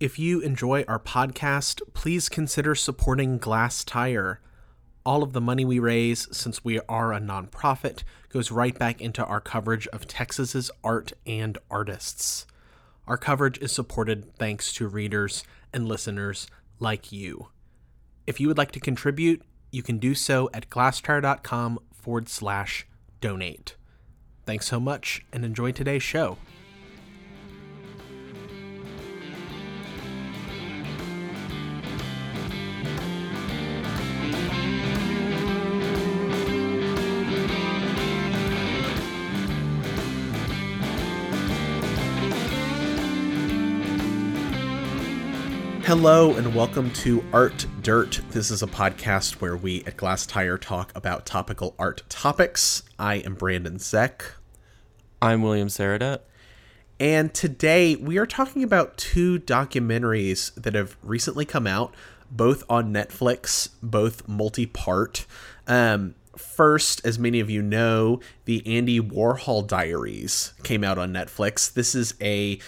If you enjoy our podcast, please consider supporting Glasstire. All of the money we raise, since we are a nonprofit, goes right back into our coverage of Texas's art and artists. Our coverage is supported thanks to readers and listeners like you. If you would like to contribute, you can do so at glasstire.com forward slash donate. Thanks so much and enjoy today's show. Hello and welcome to Art Dirt. This is a podcast where we at Glasstire talk about topical art topics. I am Brandon Zech. I'm William Sarradet. And today we are talking about two documentaries that have recently come out, both on Netflix, both multi part. Um, first, as many of you know, the Andy Warhol Diaries came out on Netflix. This is a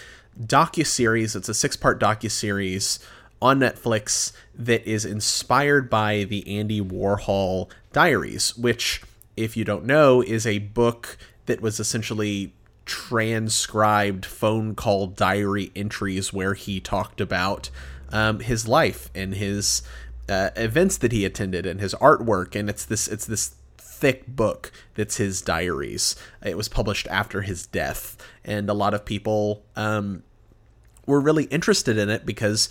docu-series it's a six-part docu-series on netflix that is inspired by the andy warhol diaries which if you don't know is a book that was essentially transcribed phone call diary entries where he talked about um, his life and his uh, events that he attended and his artwork and it's this it's this thick book that's his diaries. It was published after his death, and a lot of people um, were really interested in it because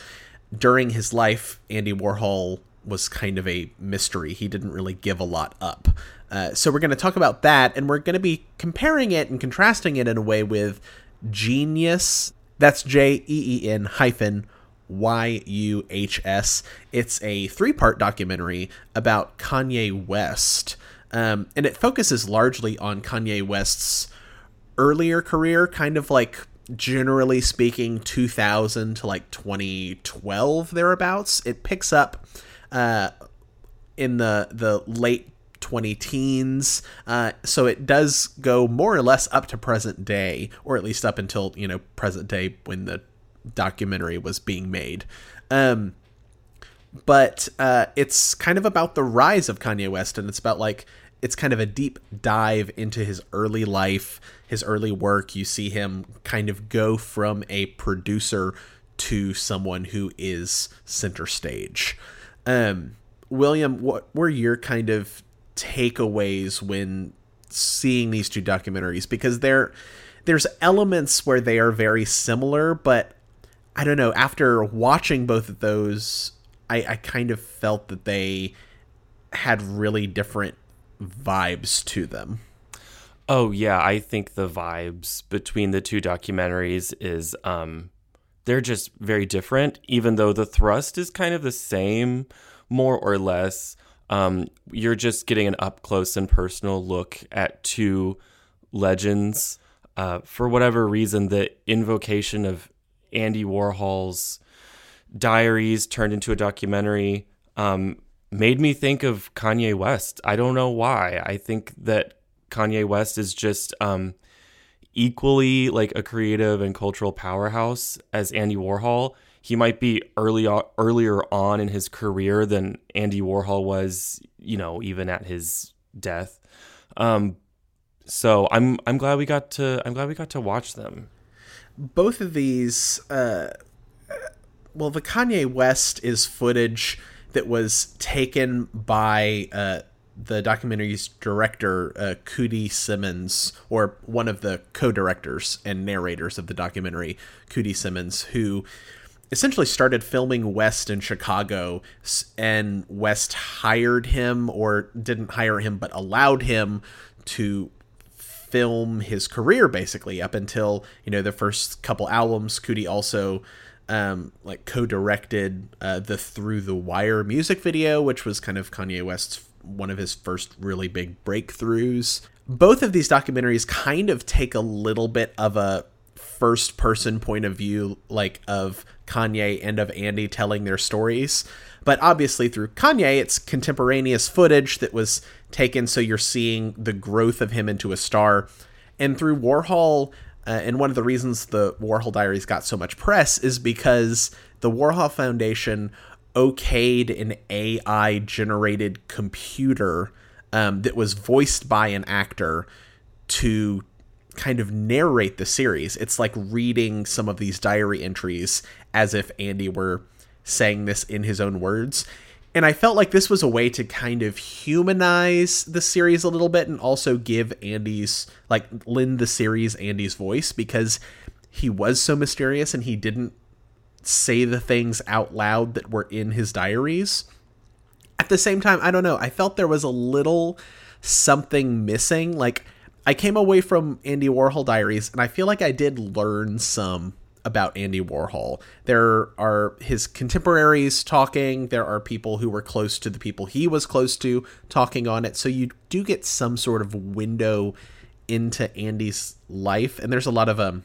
during his life, Andy Warhol was kind of a mystery. He didn't really give a lot up. Uh, so we're going to talk about that, and we're going to be comparing it and contrasting it in a way with Genius. That's J E E N hyphen Y U H S. It's a three part documentary about Kanye West. Um, and it focuses largely on Kanye West's earlier career, kind of like generally speaking 2000 to like 2012 thereabouts. It picks up uh, in the the late 20 teens uh, so it does go more or less up to present day or at least up until you know present day when the documentary was being made um, but uh, it's kind of about the rise of Kanye West and it's about like it's kind of a deep dive into his early life, his early work. You see him kind of go from a producer to someone who is center stage. Um, William, what were your kind of takeaways when seeing these two documentaries? Because there, there's elements where they are very similar, but I don't know. After watching both of those, I, I kind of felt that they had really different vibes to them. Oh yeah, I think the vibes between the two documentaries is um they're just very different even though the thrust is kind of the same more or less. Um you're just getting an up close and personal look at two legends. Uh, for whatever reason, the invocation of Andy Warhol's diaries turned into a documentary um, made me think of Kanye West. I don't know why. I think that Kanye West is just um, equally like a creative and cultural powerhouse as Andy Warhol. He might be early earlier on in his career than Andy Warhol was, you know, even at his death. Um, so I'm I'm glad we got to I'm glad we got to watch them. Both of these, uh, well, the Kanye West is footage that was taken by uh, the documentary's director, uh, Coodie Simmons, or one of the co-directors and narrators of the documentary, Coodie Simmons, who essentially started filming West in Chicago, and West hired him, or didn't hire him, but allowed him to film his career basically up until you know the first couple albums. Coodie also um, like co-directed uh, the Through the Wire music video, which was kind of Kanye West's one of his first really big breakthroughs. Both of these documentaries kind of take a little bit of a first person point of view, like of Kanye and of Andy telling their stories. But obviously, through Kanye, it's contemporaneous footage that was taken, so you're seeing the growth of him into a star. And through Warhol, uh, and one of the reasons the Warhol Diaries got so much press is because the Warhol Foundation okayed an AI generated computer um, that was voiced by an actor to kind of narrate the series. It's like reading some of these diary entries as if Andy were saying this in his own words. And I felt like this was a way to kind of humanize the series a little bit and also give Andy's, like, lend the series Andy's voice because he was so mysterious and he didn't say the things out loud that were in his diaries. At the same time, I don't know, I felt there was a little something missing. Like, I came away from Andy Warhol Diaries and I feel like I did learn some about Andy Warhol. There are his contemporaries talking, there are people who were close to the people he was close to talking on it. So you do get some sort of window into Andy's life and there's a lot of um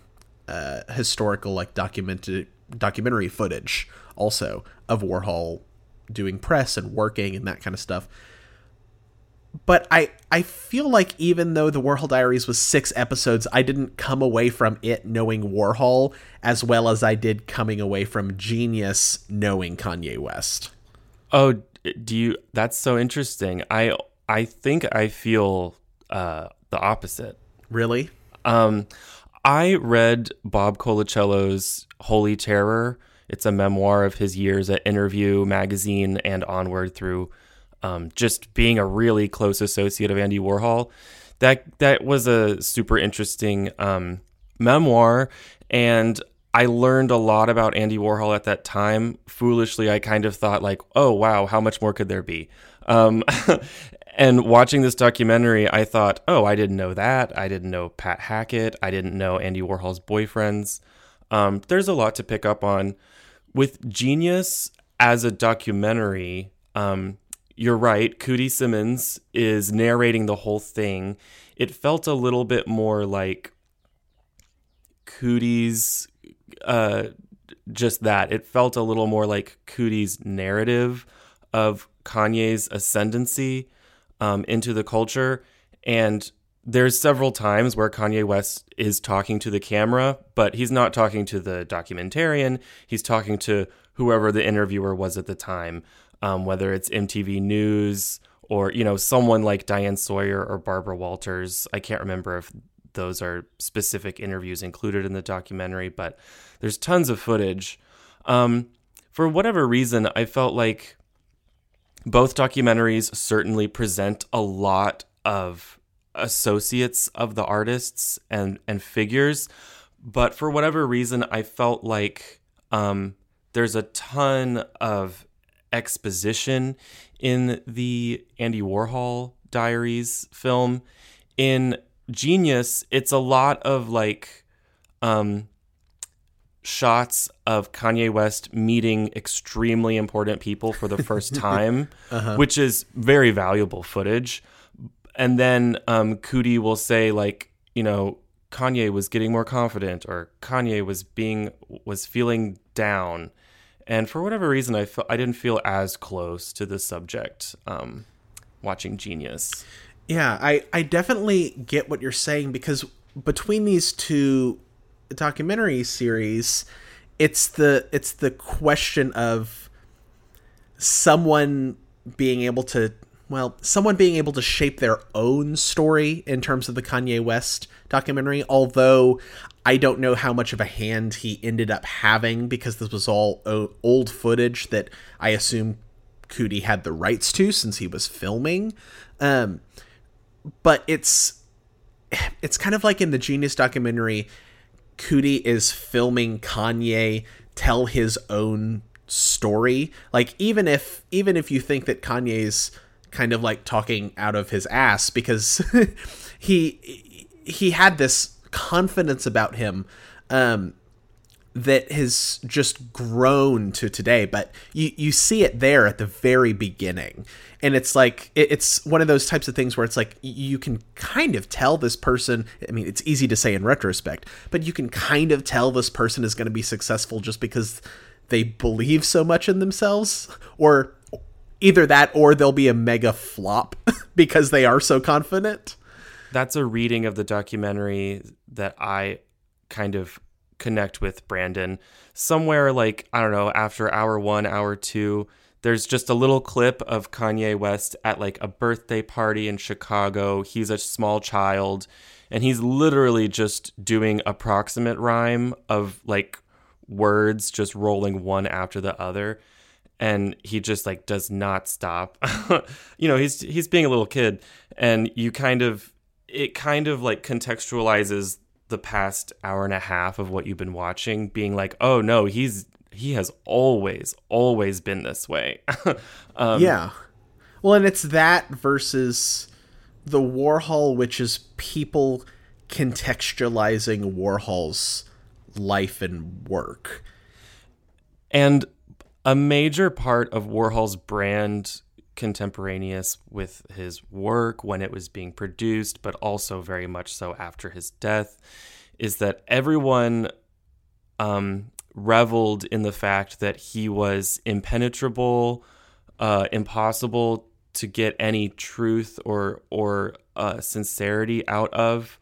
uh, historical like documented documentary footage also of Warhol doing press and working and that kind of stuff but I I feel like even though the Warhol Diaries was six episodes, I didn't come away from it knowing Warhol as well as I did coming away from Genius knowing Kanye West. Oh, do you? That's so interesting. I I think I feel uh, the opposite. Really? Um, I read Bob Colacello's Holy Terror. It's a memoir of his years at Interview magazine and onward through um, just being a really close associate of Andy Warhol. That that was a super interesting um, memoir, and I learned a lot about Andy Warhol at that time. Foolishly, I kind of thought like, "Oh wow, how much more could there be?" Um, and watching this documentary, I thought, "Oh, I didn't know that. I didn't know Pat Hackett. I didn't know Andy Warhol's boyfriends." Um, there's a lot to pick up on with Genius as a documentary. Um, you're right. Coodie Simmons is narrating the whole thing. It felt a little bit more like Coodie's, uh, just that. It felt a little more like Coodie's narrative of Kanye's ascendancy um, into the culture. And there's several times where Kanye West is talking to the camera, but he's not talking to the documentarian. He's talking to whoever the interviewer was at the time um, whether it's MTV News or you know someone like Diane Sawyer or Barbara Walters. I can't remember if those are specific interviews included in the documentary, but there's tons of footage. Um, for whatever reason, I felt like both documentaries certainly present a lot of associates of the artists and and figures, but for whatever reason, I felt like um, there's a ton of exposition in the Andy Warhol Diaries film. In Genius, it's a lot of like um, shots of Kanye West meeting extremely important people for the first time, uh-huh. which is very valuable footage. And then um, Coodie will say like, you know, Kanye was getting more confident, or Kanye was being was feeling down, and for whatever reason, I felt I didn't feel as close to the subject um, watching Genius. Yeah, I I definitely get what you're saying because between these two documentary series, it's the it's the question of someone being able to well, someone being able to shape their own story in terms of the Kanye West documentary, although I don't know how much of a hand he ended up having because this was all old footage that I assume Coodie had the rights to since he was filming. Um, but it's it's kind of like in the Genius documentary, Coodie is filming Kanye tell his own story. Like even if even if you think that Kanye's kind of like talking out of his ass because he he had this confidence about him um, that has just grown to today. But you you see it there at the very beginning, and it's like it, it's one of those types of things where it's like you can kind of tell this person. I mean, it's easy to say in retrospect, but you can kind of tell this person is going to be successful just because they believe so much in themselves, or either that or they'll be a mega flop because they are so confident that's a reading of the documentary that I kind of connect with Brandon. Somewhere like, I don't know, after hour one, hour two, there's just a little clip of Kanye West at like a birthday party in Chicago. He's a small child and he's literally just doing approximate rhyme of like words just rolling one after the other and he just like does not stop. you know, he's he's being a little kid and you kind of it kind of like contextualizes the past hour and a half of what you've been watching being like, "Oh no, he's he has always always been this way." um, yeah. Well, and it's that versus the Warhol which is people contextualizing Warhol's life and work. And a major part of Warhol's brand contemporaneous with his work when it was being produced, but also very much so after his death, is that everyone um, reveled in the fact that he was impenetrable, uh, impossible to get any truth or or uh, sincerity out of.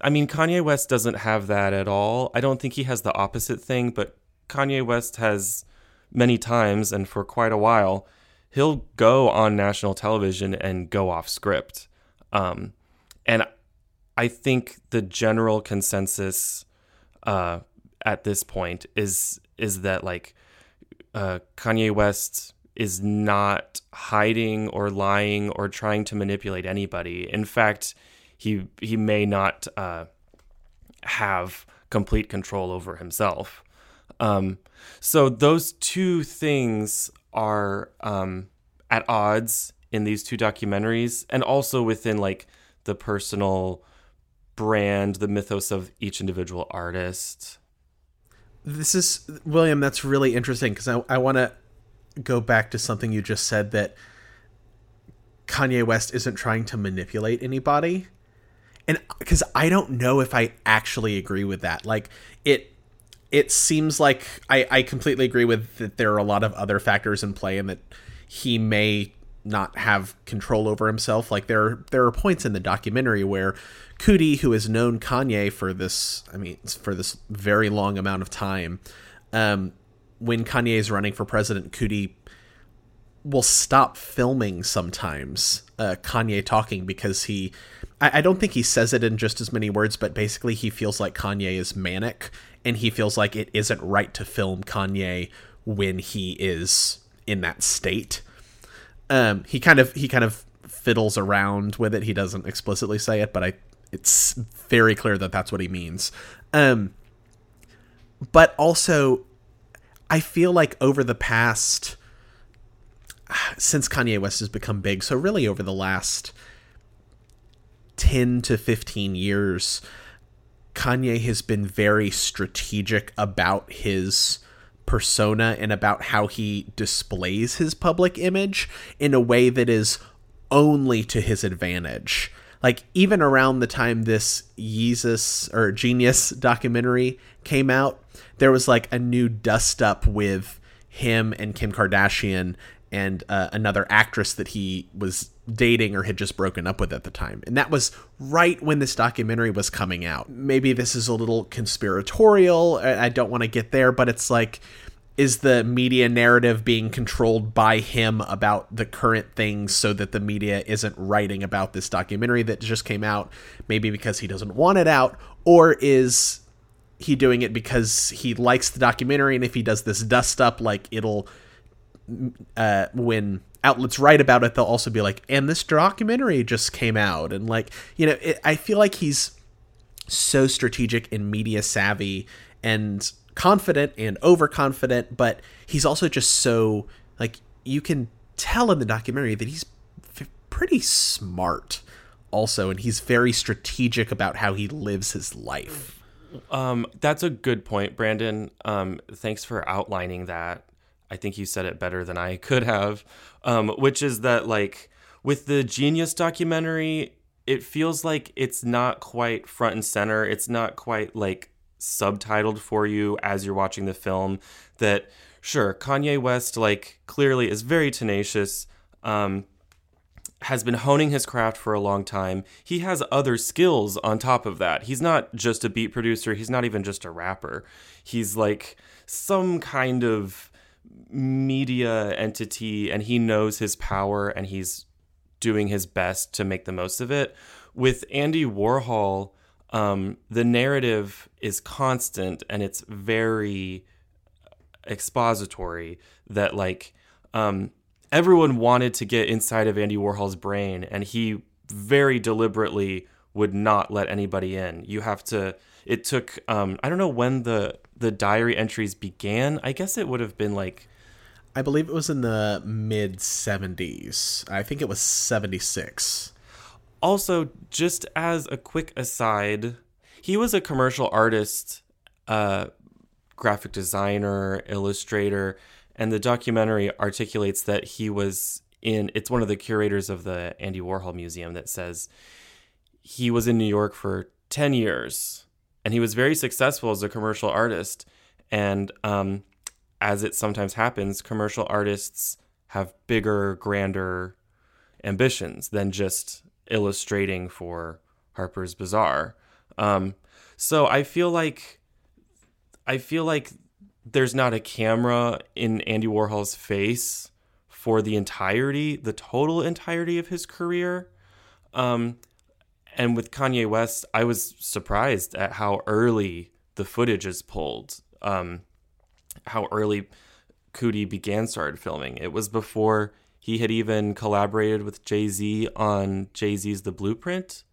I mean, Kanye West doesn't have that at all. I don't think he has the opposite thing, but Kanye West has many times and for quite a while, he'll go on national television and go off script. Um, and I think the general consensus uh, at this point is is that like uh, Kanye West is not hiding or lying or trying to manipulate anybody. In fact, he he may not uh, have complete control over himself. Um, so those two things are um, at odds in these two documentaries, and also within like the personal brand, the mythos of each individual artist. This is William. That's really interesting because I, I want to go back to something you just said that Kanye West isn't trying to manipulate anybody. And because I don't know if I actually agree with that. Like, it it seems like I, I completely agree with that there are a lot of other factors in play and that he may not have control over himself. Like there there are points in the documentary where Coodie, who has known Kanye for this I mean for this very long amount of time, um, when Kanye is running for president, Coodie will stop filming sometimes uh, Kanye talking because he I, I don't think he says it in just as many words, but basically he feels like Kanye is manic and he feels like it isn't right to film Kanye when he is in that state. Um, he kind of he kind of fiddles around with it. He doesn't explicitly say it, but I it's very clear that that's what he means. Um, but also, I feel like over the past since Kanye West has become big, so really over the last 10 to 15 years, Kanye has been very strategic about his persona and about how he displays his public image in a way that is only to his advantage. Like even around the time this Yeezus or Genius documentary came out, there was like a new dust up with him and Kim Kardashian and uh, another actress that he was dating or had just broken up with at the time. And that was right when this documentary was coming out. Maybe this is a little conspiratorial. I don't want to get there, but it's like, is the media narrative being controlled by him about the current things so that the media isn't writing about this documentary that just came out? Maybe because he doesn't want it out, or is he doing it because he likes the documentary and if he does this dust up, like it'll uh, when outlets write about it, they'll also be like, "And this documentary just came out," and like, you know, it, I feel like he's so strategic and media savvy and confident and overconfident, but he's also just so like you can tell in the documentary that he's f- pretty smart also and he's very strategic about how he lives his life. Um, that's a good point, Brandon. Um, thanks for outlining that. I think you said it better than I could have, um, which is that like with the Genius documentary, it feels like it's not quite front and center. It's not quite like subtitled for you as you're watching the film. That sure, Kanye West like clearly is very tenacious. Um, has been honing his craft for a long time. He has other skills on top of that. He's not just a beat producer, he's not even just a rapper. He's like some kind of media entity and he knows his power and he's doing his best to make the most of it. With Andy Warhol, um, the narrative is constant and it's very expository that like um, everyone wanted to get inside of Andy Warhol's brain and he very deliberately would not let anybody in. You have to it took um, I don't know when the the diary entries began. I guess it would have been like I believe it was in the mid 70s. I think it was 76. Also, just as a quick aside, he was a commercial artist, uh, graphic designer, illustrator, and the documentary articulates that he was in. It's one of the curators of the Andy Warhol Museum that says he was in New York for 10 years and he was very successful as a commercial artist. And um, as it sometimes happens, commercial artists have bigger, grander ambitions than just illustrating for Harper's Bazaar. Um, so I feel like I feel like there's not a camera in Andy Warhol's face for the entirety, the total entirety of his career. Um, and with Kanye West, I was surprised at how early the footage is pulled. Um, how early Coodie began started filming. It was before he had even collaborated with Jay Z on Jay Z's The Blueprint,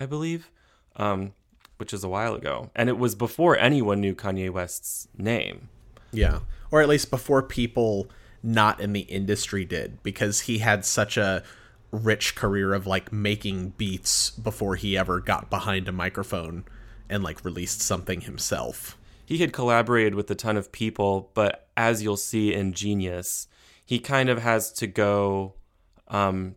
I believe, um, which is a while ago. And it was before anyone knew Kanye West's name. Yeah. Or at least before people not in the industry did, because he had such a rich career of like making beats before he ever got behind a microphone and like released something himself he had collaborated with a ton of people, but as you'll see in Genius, he kind of has to go um,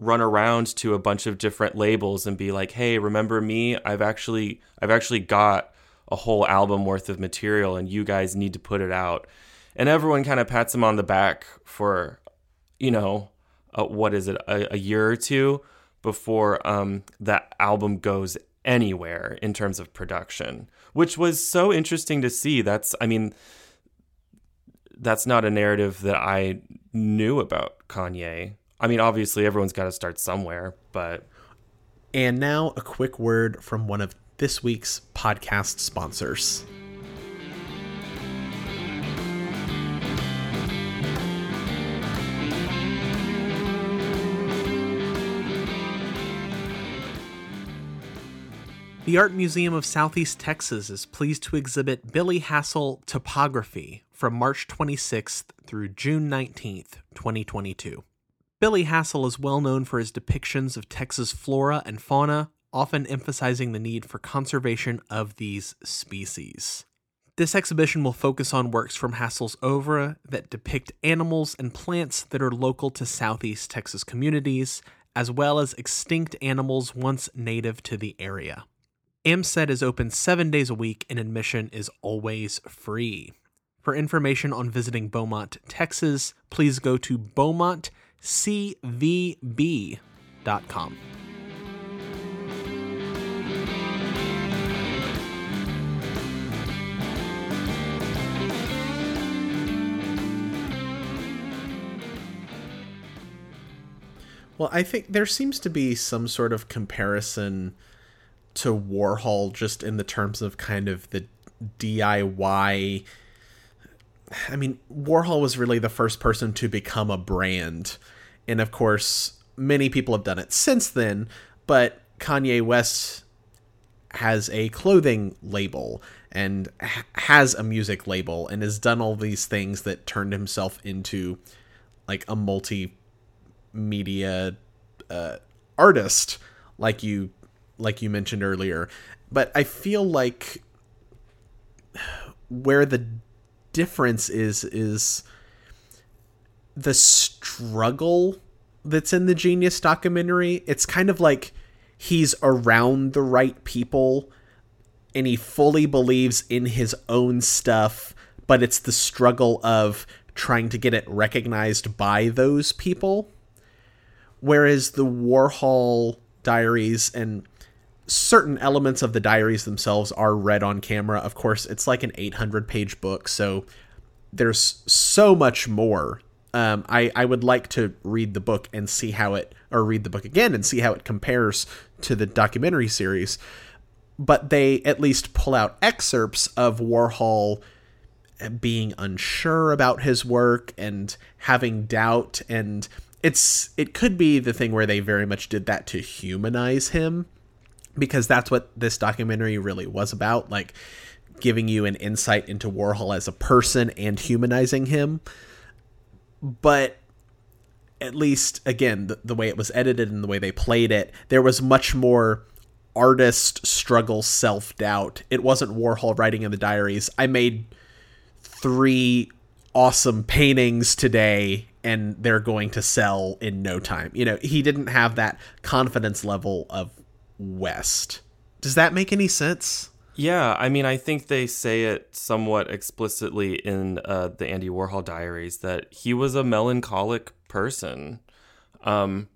run around to a bunch of different labels and be like, "Hey, remember me? I've actually I've actually got a whole album worth of material, and you guys need to put it out." And everyone kind of pats him on the back for, you know, uh, what is it, a, a, year or two before um, that album goes anywhere in terms of production, which was so interesting to see. That's, I mean, that's not a narrative that I knew about Kanye. I mean, obviously, everyone's got to start somewhere, but. And now, a quick word from one of this week's podcast sponsors. The Art Museum of Southeast Texas is pleased to exhibit Billy Hassel Topography from March 26th through June 19th, 2022. Billy Hassel is well known for his depictions of Texas flora and fauna, often emphasizing the need for conservation of these species. This exhibition will focus on works from Hassel's oeuvre that depict animals and plants that are local to Southeast Texas communities, as well as extinct animals once native to the area. AMSET is open seven days a week and admission is always free. For information on visiting Beaumont, Texas, please go to beaumontcvb.com. Well, I think there seems to be some sort of comparison to Warhol just in the terms of kind of the DIY. I mean, Warhol was really the first person to become a brand. And of course, many people have done it since then, but Kanye West has a clothing label and has a music label and has done all these things that turned himself into like a multimedia uh, artist like you like you mentioned earlier. But I feel like where the difference is is the struggle that's in the genius documentary. It's kind of like he's around the right people and he fully believes in his own stuff, but it's the struggle of trying to get it recognized by those people. whereas the Warhol diaries and certain elements of the diaries themselves are read on camera. Of course, it's like an 800 page book, so there's so much more. Um, I, I would like to read the book and see how it, or read the book again and see how it compares to the documentary series. But they at least pull out excerpts of Warhol being unsure about his work and having doubt and it's it could be the thing where they very much did that to humanize him because that's what this documentary really was about like giving you an insight into Warhol as a person and humanizing him but at least again the, the way it was edited and the way they played it there was much more artist struggle self-doubt it wasn't Warhol writing in the diaries i made three awesome paintings today and they're going to sell in no time. You know, he didn't have that confidence level of West. Does that make any sense? Yeah, I mean, I think they say it somewhat explicitly in uh, the Andy Warhol diaries that he was a melancholic person. Um,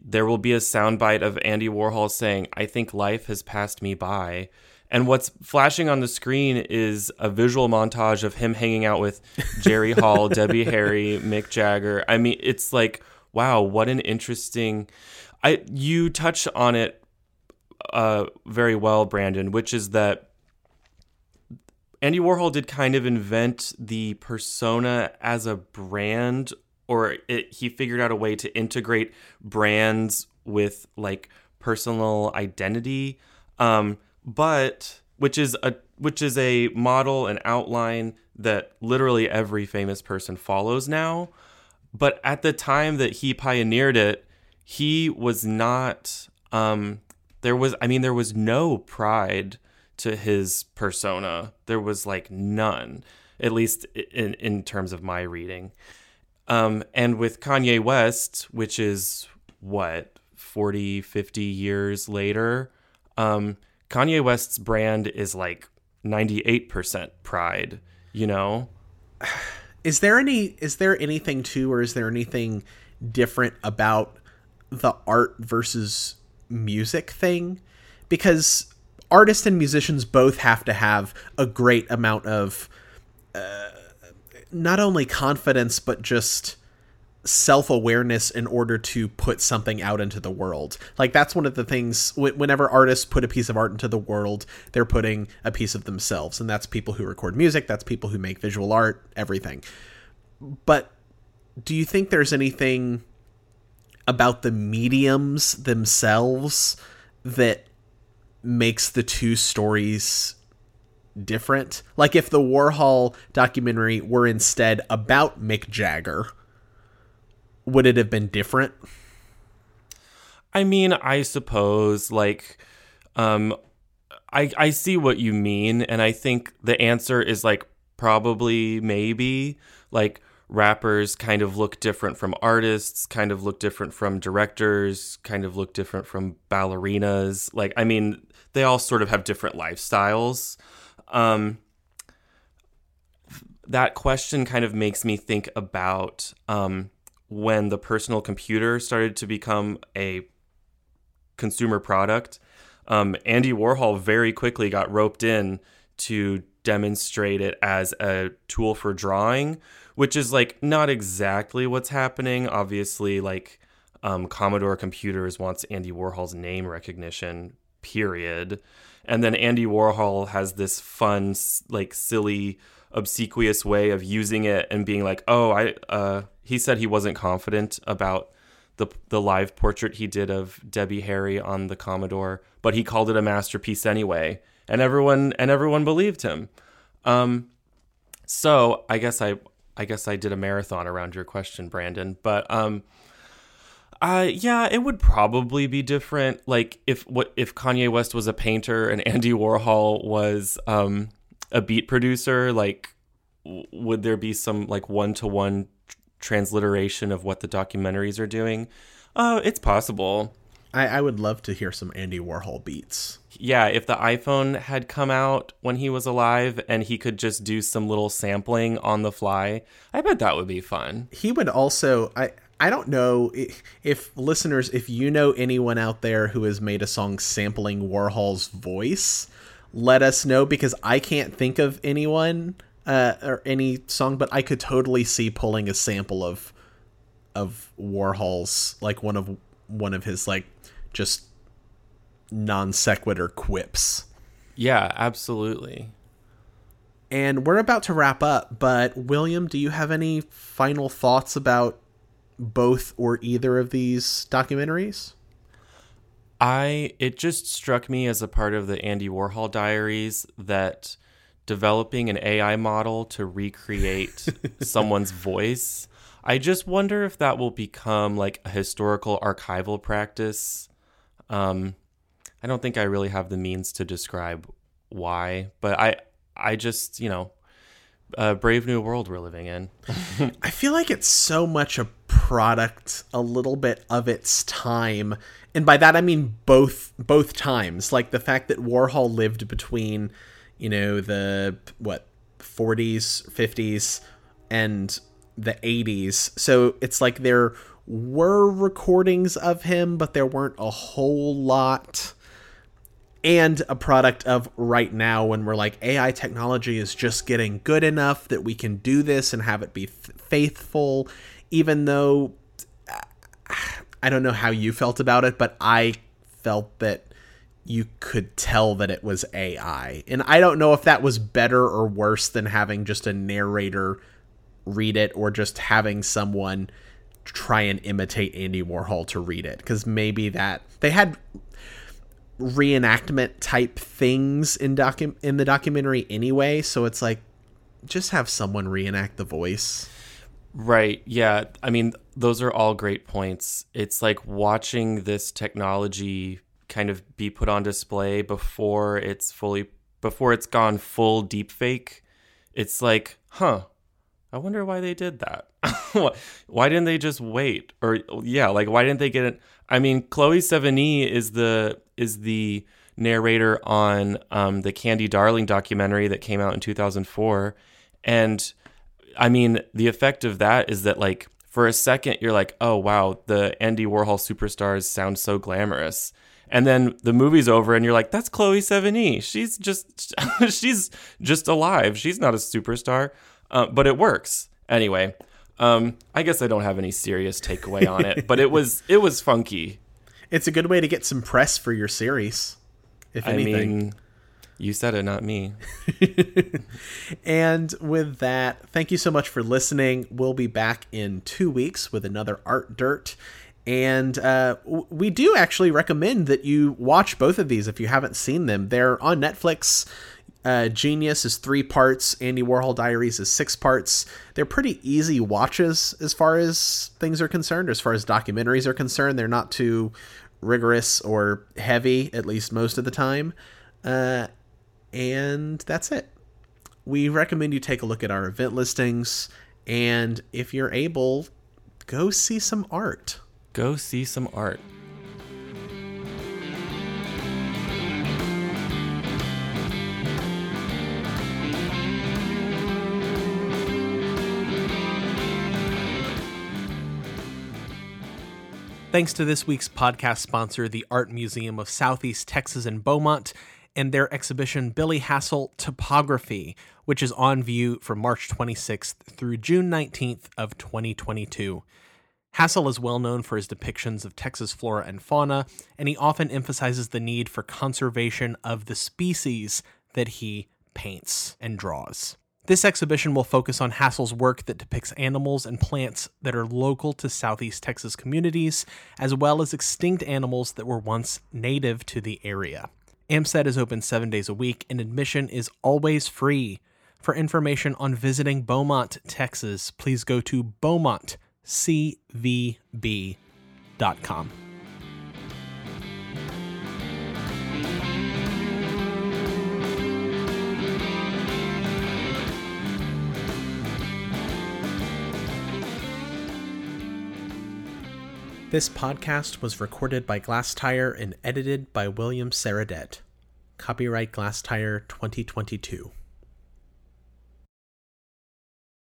there will be a soundbite of Andy Warhol saying, I think life has passed me by. And what's flashing on the screen is a visual montage of him hanging out with Jerry Hall, Debbie Harry, Mick Jagger. I mean, it's like, wow, what an interesting. I you touch on it uh, very well, Brandon, which is that Andy Warhol did kind of invent the persona as a brand, or it, he figured out a way to integrate brands with like personal identity. Um, but which is a which is a model and outline that literally every famous person follows now. But at the time that he pioneered it, he was not um there was I mean there was no pride to his persona. There was like none, at least in in terms of my reading. Um and with Kanye West, which is what 40 50 years later, um Kanye West's brand is like 98% pride, you know? Is there any is there anything too or is there anything different about the art versus music thing? Because artists and musicians both have to have a great amount of uh, not only confidence but just self awareness in order to put something out into the world. Like that's one of the things. Whenever artists put a piece of art into the world, they're putting a piece of themselves, and that's people who record music. That's people who make visual art. Everything. But do you think there's anything about the mediums themselves that makes the two stories different? Like if the Warhol documentary were instead about Mick Jagger would it have been different? I mean, I suppose like um I I see what you mean and I think the answer is like probably maybe like rappers kind of look different from artists, kind of look different from directors, kind of look different from ballerinas. Like I mean, they all sort of have different lifestyles. Um that question kind of makes me think about um when the personal computer started to become a consumer product, um, Andy Warhol very quickly got roped in to demonstrate it as a tool for drawing, which is like not exactly what's happening. Obviously, like um, Commodore Computers wants Andy Warhol's name recognition, period. And then Andy Warhol has this fun, like silly, obsequious way of using it and being like, "Oh, I uh, he said he wasn't confident about the the live portrait he did of Debbie Harry on the Commodore, but he called it a masterpiece anyway, and everyone and everyone believed him. Um, so I guess I I guess I did a marathon around your question, Brandon, but um. Uh, yeah, it would probably be different. Like if what if Kanye West was a painter and Andy Warhol was um, a beat producer, like would there be some like one to one transliteration of what the documentaries are doing. Uh, it's possible. I, I would love to hear some Andy Warhol beats. Yeah, if the iPhone had come out when he was alive and he could just do some little sampling on the fly, I bet that would be fun. He would also I I don't know if, if listeners, if you know anyone out there who has made a song sampling Warhol's voice, let us know because I can't think of anyone uh, or any song, but I could totally see pulling a sample of of Warhol's like one of one of his like just non sequitur quips. Yeah, absolutely. And we're about to wrap up, but William, do you have any final thoughts about both or either of these documentaries? I it just struck me as a part of the Andy Warhol diaries that developing an AI model to recreate someone's voice. I just wonder if that will become like a historical archival practice. Um, I don't think I really have the means to describe why, but I I just you know a brave new world we're living in. I feel like it's so much a product, a little bit of its time, and by that I mean both both times. Like the fact that Warhol lived between, you know, the what 40s, 50s, and the 80s. So it's like there were recordings of him, but there weren't a whole lot and a product of right now when we're like AI technology is just getting good enough that we can do this and have it be faithful even though I don't know how you felt about it but I felt that you could tell that it was AI and I don't know if that was better or worse than having just a narrator read it or just having someone try and imitate Andy Warhol to read it because maybe that they had reenactment type things in docu- in the documentary anyway so it's like just have someone reenact the voice. Right yeah i mean those are all great points. It's like watching this technology kind of be put on display before it's fully before it's gone full deep fake it's like huh i wonder why they did that. Why didn't they just wait? Or yeah like why didn't they get it? I mean chloe sevigny is the is the narrator on um, the Candy Darling documentary that came out in 2004. And I mean, the effect of that is that, like, for a second, you're like, oh, wow, the Andy Warhol superstars sound so glamorous. And then the movie's over, and you're like, that's Chloe Sevigny. She's just, she's just alive. She's not a superstar, uh, but it works anyway. Um, I guess I don't have any serious takeaway on it, but it was it was funky it's a good way to get some press for your series, if I anything. Mean, you said it, not me. and with that, thank you so much for listening. We'll be back in two weeks with another Art Dirt. And uh, we do actually recommend that you watch both of these if you haven't seen them. They're on Netflix. Uh, Genius is three parts. Andy Warhol Diaries is six parts. They're pretty easy watches as far as things are concerned, as far as documentaries are concerned. They're not too rigorous or heavy, at least most of the time. Uh, and that's it. We recommend you take a look at our event listings, and if you're able, go see some art. Go see some art. Thanks to this week's podcast sponsor, the Art Museum of Southeast Texas in Beaumont, and their exhibition Billy Hassel Topography, which is on view from March 26th through June 19th of 2022. Hassel is well known for his depictions of Texas flora and fauna, and he often emphasizes the need for conservation of the species that he paints and draws. This exhibition will focus on Hassel's work that depicts animals and plants that are local to Southeast Texas communities, as well as extinct animals that were once native to the area. AMSET is open seven days a week, and admission is always free. For information on visiting Beaumont, Texas, please go to beaumontcvb.com. This podcast was recorded by Glasstire and edited by William Sarradet. Copyright Glasstire 2022.